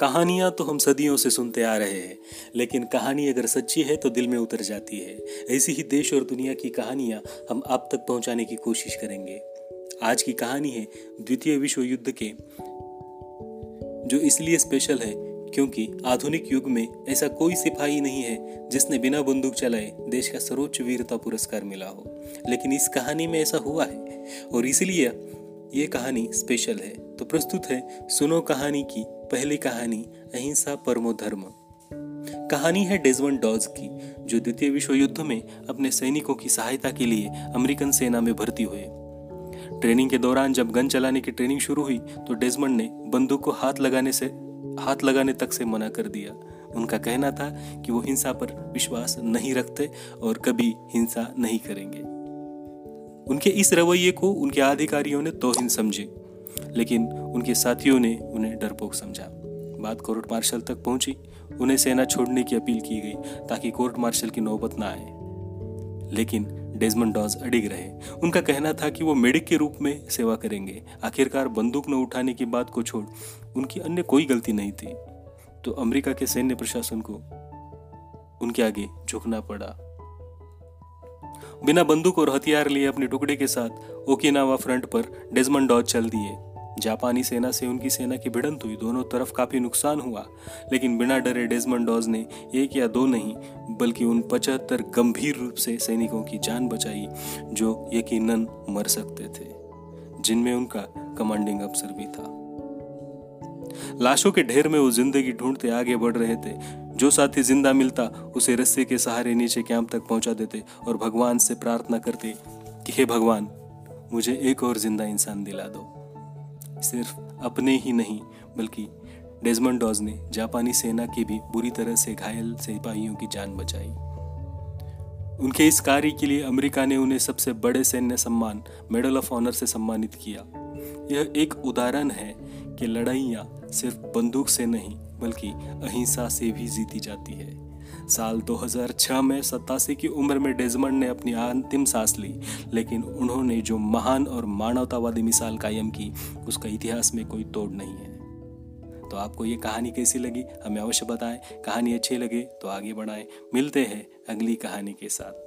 कहानियाँ तो हम सदियों से सुनते आ रहे हैं, लेकिन कहानी अगर सच्ची है तो दिल में उतर जाती है। ऐसी ही देश और दुनिया की कहानियाँ हम आप तक पहुँचाने की कोशिश करेंगे। आज की कहानी है द्वितीय विश्व युद्ध के, जो इसलिए स्पेशल है क्योंकि आधुनिक युग में ऐसा कोई सिपाही नहीं है जिसने बिना बंदूक चलाए देश का सर्वोच्च वीरता पुरस्कार मिला हो। लेकिन इस कहानी में ऐसा हुआ है और इसलिए ये कहानी स्पेशल है। तो प्रस्तुत है, सुनो कहानी की पहली कहानी, अहिंसा परमो धर्म। कहानी है डेजवन डॉज की, जो द्वितीय विश्व युद्ध में अपने सैनिकों की सहायता के लिए अमेरिकन सेना में भर्ती हुए। ट्रेनिंग के दौरान जब गन चलाने की ट्रेनिंग शुरू हुई तो डेजमंड ने बंदूक को हाथ लगाने से, हाथ लगाने तक से मना कर दिया। उनका कहना था कि वो हिंसा पर विश्वास नहीं रखते और कभी हिंसा नहीं करेंगे। उनके इस रवैये को उनके अधिकारियों ने तोहिन समझे। लेकिन उनके साथियों ने उन्हें डरपोक समझा। बात कोर्ट मार्शल तक पहुँची। उन्हें सेना छोड़ने की अपील की गई ताकि कोर्ट मार्शल की नौबत ना आए। लेकिन डेजमंड डॉज अडिग रहे। उनका कहना था कि वो मेडिक के रूप में सेवा करेंगे। आखिरकार बंदूक न उठाने की बात को छोड़ उनकी अन्य कोई गलती नहीं थी। तो अमेरिका के सैन्य प्रशासन को उनके आगे झुकना पड़ा। बिना बंदूक और हथियार लिए अपने टुकड़े के साथ ओकिनावा फ्रंट पर डेजमंड डॉज चल दिए। जापानी सेना से उनकी सेना की भिड़ंत हुई दोनों तरफ़ काफ़ी नुकसान हुआ, लेकिन बिना डरे डेजमंड डॉज ने एक या दो नहीं, बल्कि उन पचहत्तर गंभीर रूप से सैनिकों की जान बचाई, जो यकीनन मर सकते थे, जिनमें उनका कमांडिंग अफसर भी था। लाशों के ढेर में वो ज़िंदगी ढूंढते आगे बढ़ रहे थे, जो साथी ज़िंदा मिलता उसे रस्से के सहारे नीचे कैंप तक पहुँचा देते और भगवान से प्रार्थना करते कि, हे भगवान, मुझे एक और ज़िंदा इंसान दिला दो। सिर्फ़ अपने ही नहीं, बल्कि डेजमंड डॉज ने जापानी सेना के भी बुरी तरह से घायल सिपाहियों की जान बचाई। उनके इस कार्य के लिए अमेरिका ने उन्हें सबसे बड़े सैन्य सम्मान, मेडल ऑफ़ ऑनर से सम्मानित किया। यह एक उदाहरण है कि लड़ाइयाँ सिर्फ़ बंदूक से नहीं, बल्कि अहिंसा से भी जीती जाती है। साल 2006 में सत्तासी की उम्र में डेजमंड ने अपनी अंतिम सांस ली, लेकिन उन्होंने जो महान और मानवतावादी मिसाल कायम की, उसका इतिहास में कोई तोड़ नहीं है। तो आपको ये कहानी कैसी लगी? हमें अवश्य बताएँ। कहानी अच्छी लगे तो आगे बढ़ाएँ। मिलते हैं अगली कहानी के साथ।